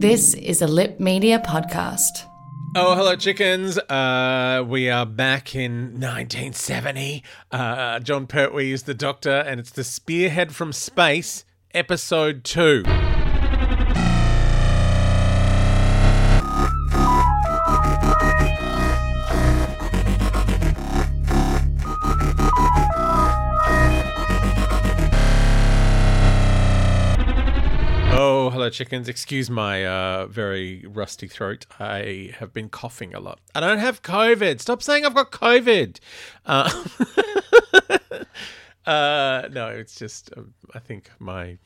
This is a Lip Media podcast. Oh, hello, chickens. Uh, we are back in 1970. Uh, Jon Pertwee is the doctor, and it's the Spearhead from Space, episode two. Chickens. Excuse my uh, very rusty throat. I have been coughing a lot. I don't have COVID. Stop saying I've got COVID. Uh, uh, no, it's just, uh, I think my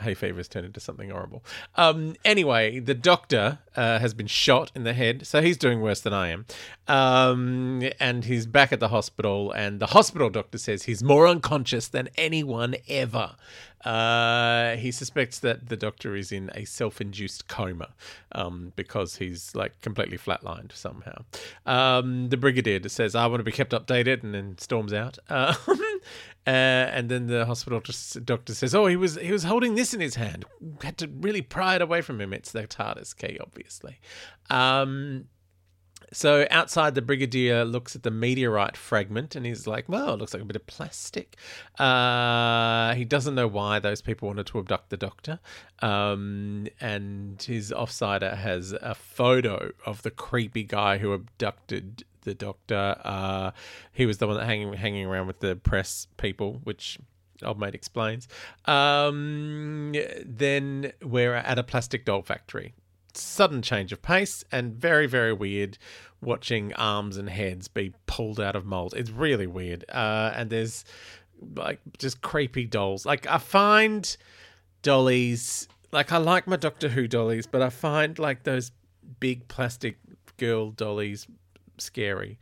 hay fever's turned into something horrible. Um, anyway, the doctor uh, has been shot in the head, so he's doing worse than I am. Um, and he's back at the hospital, and the hospital doctor says he's more unconscious than anyone ever. Uh, he suspects that the doctor is in a self-induced coma um, because he's like completely flatlined somehow. Um, the brigadier says, "I want to be kept updated," and then storms out. Um, uh, and then the hospital doctor says, "Oh, he was he was holding this in his hand. Had to really pry it away from him. It's the TARDIS key, obviously." Um, so outside, the brigadier looks at the meteorite fragment and he's like, "Well, it looks like a bit of plastic." Uh, he doesn't know why those people wanted to abduct the doctor, um, and his offsider has a photo of the creepy guy who abducted the doctor. Uh, he was the one that hanging hanging around with the press people, which old mate explains. Um, then we're at a plastic doll factory. Sudden change of pace and very very weird. Watching arms and heads be pulled out of mold. It's really weird. Uh, and there's like just creepy dolls. Like I find dollies like I like my Doctor Who dollies, but I find like those big plastic girl dollies scary.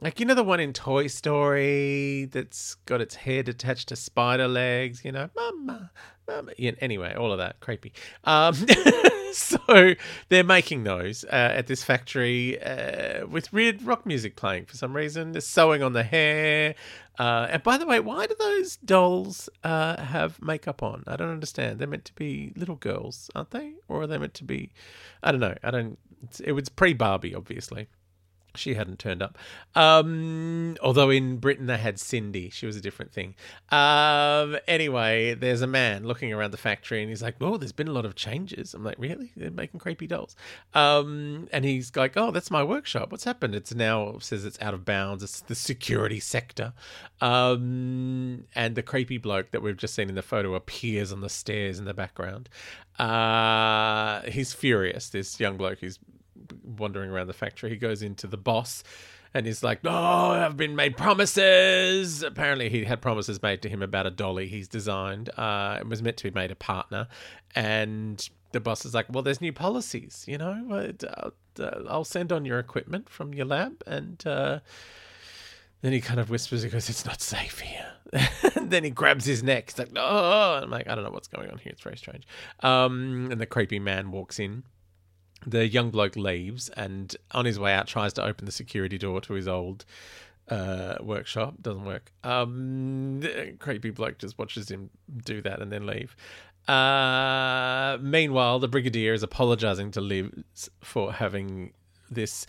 Like you know the one in Toy Story that's got its head attached to spider legs, you know, mama, mama. Yeah, anyway, all of that creepy. Um, so they're making those uh, at this factory uh, with weird rock music playing for some reason. They're sewing on the hair. Uh, and by the way, why do those dolls uh, have makeup on? I don't understand. They're meant to be little girls, aren't they? Or are they meant to be? I don't know. I don't. It was pre Barbie, obviously. She hadn't turned up. Um, although in Britain they had Sindy. She was a different thing. Um, anyway, there's a man looking around the factory and he's like, Oh, there's been a lot of changes. I'm like, Really? They're making creepy dolls. Um, and he's like, Oh, that's my workshop. What's happened? It's now says it's out of bounds. It's the security sector. Um, and the creepy bloke that we've just seen in the photo appears on the stairs in the background. Uh, he's furious. This young bloke who's wandering around the factory. He goes into the boss and he's like, Oh, I've been made promises. Apparently, he had promises made to him about a dolly he's designed. Uh, it was meant to be made a partner. And the boss is like, Well, there's new policies, you know? I'll send on your equipment from your lab. And uh, then he kind of whispers, He goes, It's not safe here. then he grabs his neck. He's like, Oh, I'm like, I don't know what's going on here. It's very strange. Um, and the creepy man walks in the young bloke leaves and on his way out tries to open the security door to his old uh, workshop. Doesn't work. Um, creepy bloke just watches him do that and then leave. Uh, meanwhile, the brigadier is apologizing to Liz for having this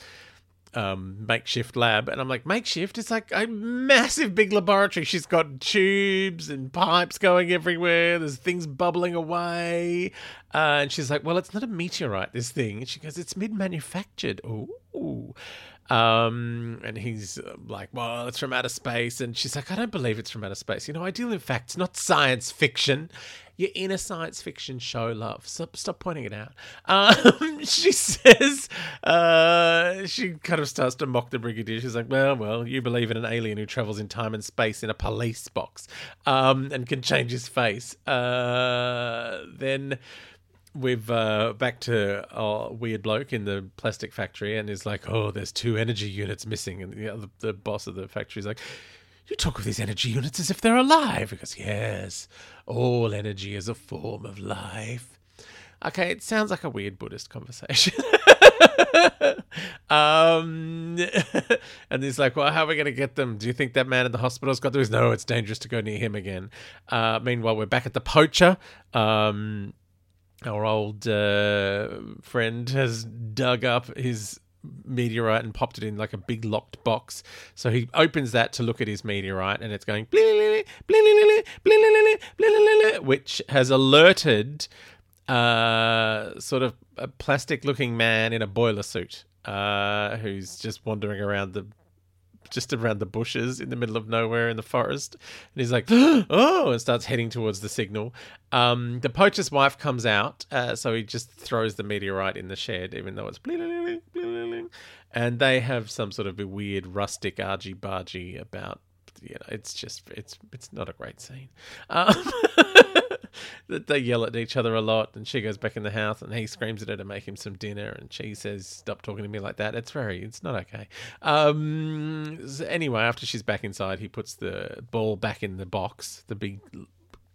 um, makeshift lab, and I'm like, makeshift? It's like a massive big laboratory. She's got tubes and pipes going everywhere. There's things bubbling away, uh, and she's like, well, it's not a meteorite. This thing. And she goes, it's mid-manufactured. Ooh. Um, and he's uh, like, well, it's from outer space. And she's like, I don't believe it's from outer space. You know, I deal in facts, not science fiction. You're in a science fiction show, love. Stop, stop pointing it out. Um, she says, uh, she kind of starts to mock the brigadier. She's like, well, well, you believe in an alien who travels in time and space in a police box um, and can change his face. Uh, then we've uh, back to a weird bloke in the plastic factory and he's like, oh, there's two energy units missing. And the, other, the boss of the factory is like, you talk of these energy units as if they're alive. Goes, yes, all energy is a form of life. Okay, it sounds like a weird Buddhist conversation. um, and he's like, "Well, how are we going to get them? Do you think that man in the hospital's got those? No, it's dangerous to go near him again." Uh, meanwhile, we're back at the poacher. Um, our old uh, friend has dug up his meteorite and popped it in like a big locked box. So he opens that to look at his meteorite, and it's going which has alerted uh, sort of a plastic-looking man in a boiler suit uh, who's just wandering around the just around the bushes in the middle of nowhere in the forest. And he's like, oh, and starts heading towards the signal. Um, the poacher's wife comes out, uh, so he just throws the meteorite in the shed, even though it's. And they have some sort of a weird rustic argy bargy about. You know, it's just it's it's not a great scene. Um, they yell at each other a lot, and she goes back in the house, and he screams at her to make him some dinner, and she says, "Stop talking to me like that." It's very, it's not okay. Um, so anyway, after she's back inside, he puts the ball back in the box, the big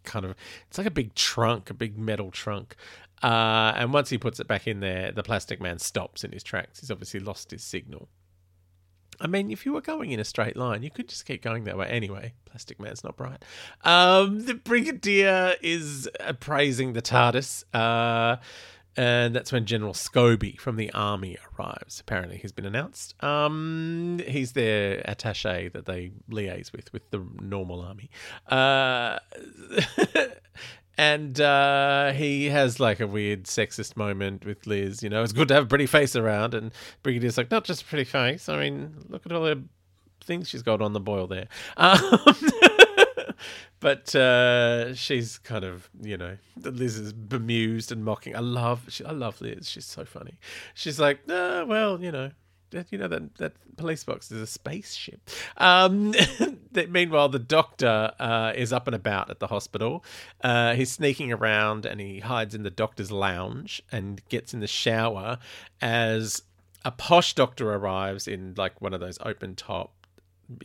kind of, it's like a big trunk, a big metal trunk. Uh, and once he puts it back in there, the plastic man stops in his tracks. He's obviously lost his signal. I mean, if you were going in a straight line, you could just keep going that way. Anyway, Plastic Man's not bright. Um, the Brigadier is appraising the TARDIS. Uh, and that's when General Scobie from the army arrives. Apparently, he's been announced. Um, he's their attaché that they liaise with, with the normal army. Uh, and uh, he has like a weird sexist moment with Liz. You know, it's good to have a pretty face around. And Brigadier's like, not just a pretty face. I mean, look at all the things she's got on the boil there. Um, but uh, she's kind of, you know, Liz is bemused and mocking. I love, she, I love Liz. She's so funny. She's like, oh, well, you know, you know that that police box is a spaceship. Um, meanwhile, the doctor uh, is up and about at the hospital. Uh, he's sneaking around and he hides in the doctor's lounge and gets in the shower as a posh doctor arrives in like one of those open top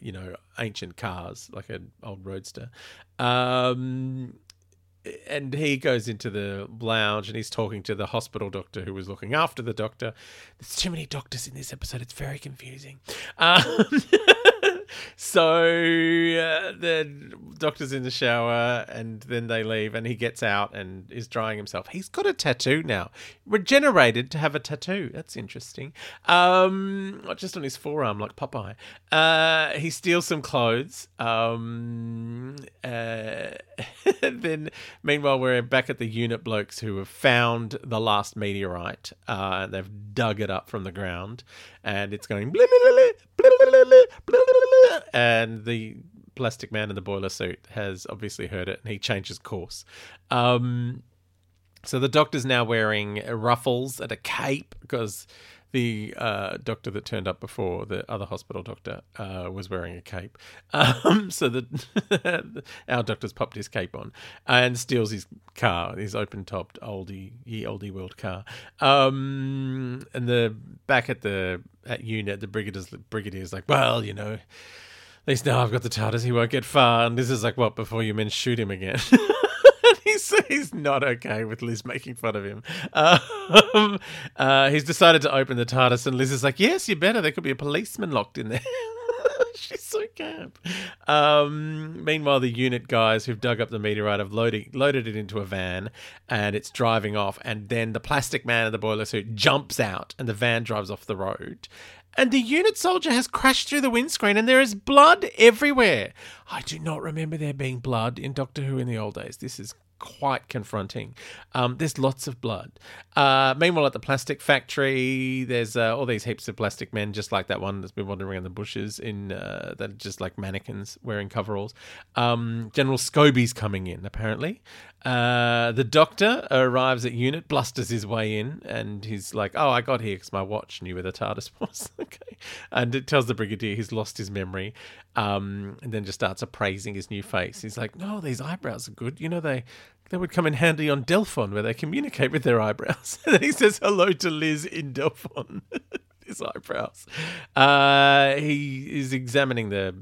you know ancient cars like an old roadster um and he goes into the lounge and he's talking to the hospital doctor who was looking after the doctor. There's too many doctors in this episode. It's very confusing. Um, so uh, the doctor's in the shower and then they leave and he gets out and is drying himself. He's got a tattoo now. Regenerated to have a tattoo. That's interesting. Um, just on his forearm like Popeye. Uh, he steals some clothes. Um, uh, then meanwhile we're back at the unit blokes who have found the last meteorite. Uh, they've dug it up from the ground and it's going and the plastic man in the boiler suit has obviously heard it and he changes course. Um, so the doctor's now wearing ruffles and a cape because the uh, doctor that turned up before, the other hospital doctor, uh, was wearing a cape. Um, so that our doctor's popped his cape on and steals his car, his open topped oldie, ye oldie world car. Um, and the back at the at unit, the brigadier's brigadier's like, well, you know, least now I've got the TARDIS, he won't get far. And this is like, what before you men shoot him again? he's, not okay with Liz making fun of him. Um, uh, he's decided to open the TARDIS, and Liz is like, "Yes, you better. There could be a policeman locked in there." She's so camp. Um, meanwhile, the unit guys who've dug up the meteorite have loaded, loaded it into a van and it's driving off. And then the plastic man in the boiler suit jumps out and the van drives off the road. And the unit soldier has crashed through the windscreen and there is blood everywhere. I do not remember there being blood in Doctor Who in the old days. This is quite confronting. Um, there's lots of blood. Uh, meanwhile, at the plastic factory, there's uh, all these heaps of plastic men, just like that one that's been wandering around the bushes in uh, that are just like mannequins wearing coveralls. Um, General Scobie's coming in apparently. Uh, the doctor arrives at unit, blusters his way in, and he's like, "Oh, I got here because my watch knew where the TARDIS was." okay, and it tells the brigadier he's lost his memory, um, and then just starts appraising his new face. He's like, "No, these eyebrows are good. You know they they would come in handy on Delphon, where they communicate with their eyebrows." and he says hello to Liz in Delphon. his eyebrows. Uh, he is examining the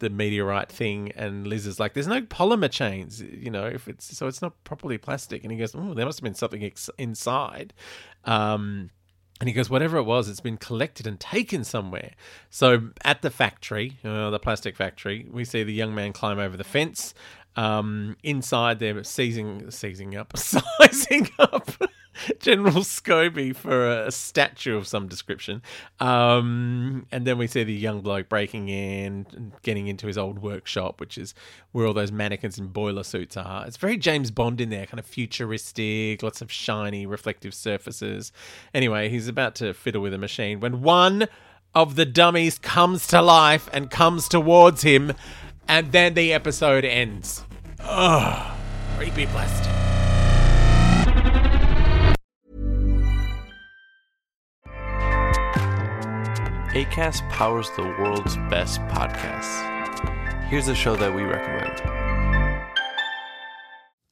the meteorite thing, and Liz is like, "There's no polymer chains, you know, if it's so it's not properly plastic." And he goes, "Oh, there must have been something ex- inside." Um, and he goes, "Whatever it was, it's been collected and taken somewhere." So at the factory, uh, the plastic factory, we see the young man climb over the fence. Um, inside, they're seizing, seizing up, sizing up. General Scobie for a statue of some description. Um, and then we see the young bloke breaking in and getting into his old workshop, which is where all those mannequins in boiler suits are. It's very James Bond in there, kind of futuristic, lots of shiny, reflective surfaces. Anyway, he's about to fiddle with a machine when one of the dummies comes to life and comes towards him, and then the episode ends. Ugh, creepy plastic. ACAST powers the world's best podcasts. Here's a show that we recommend.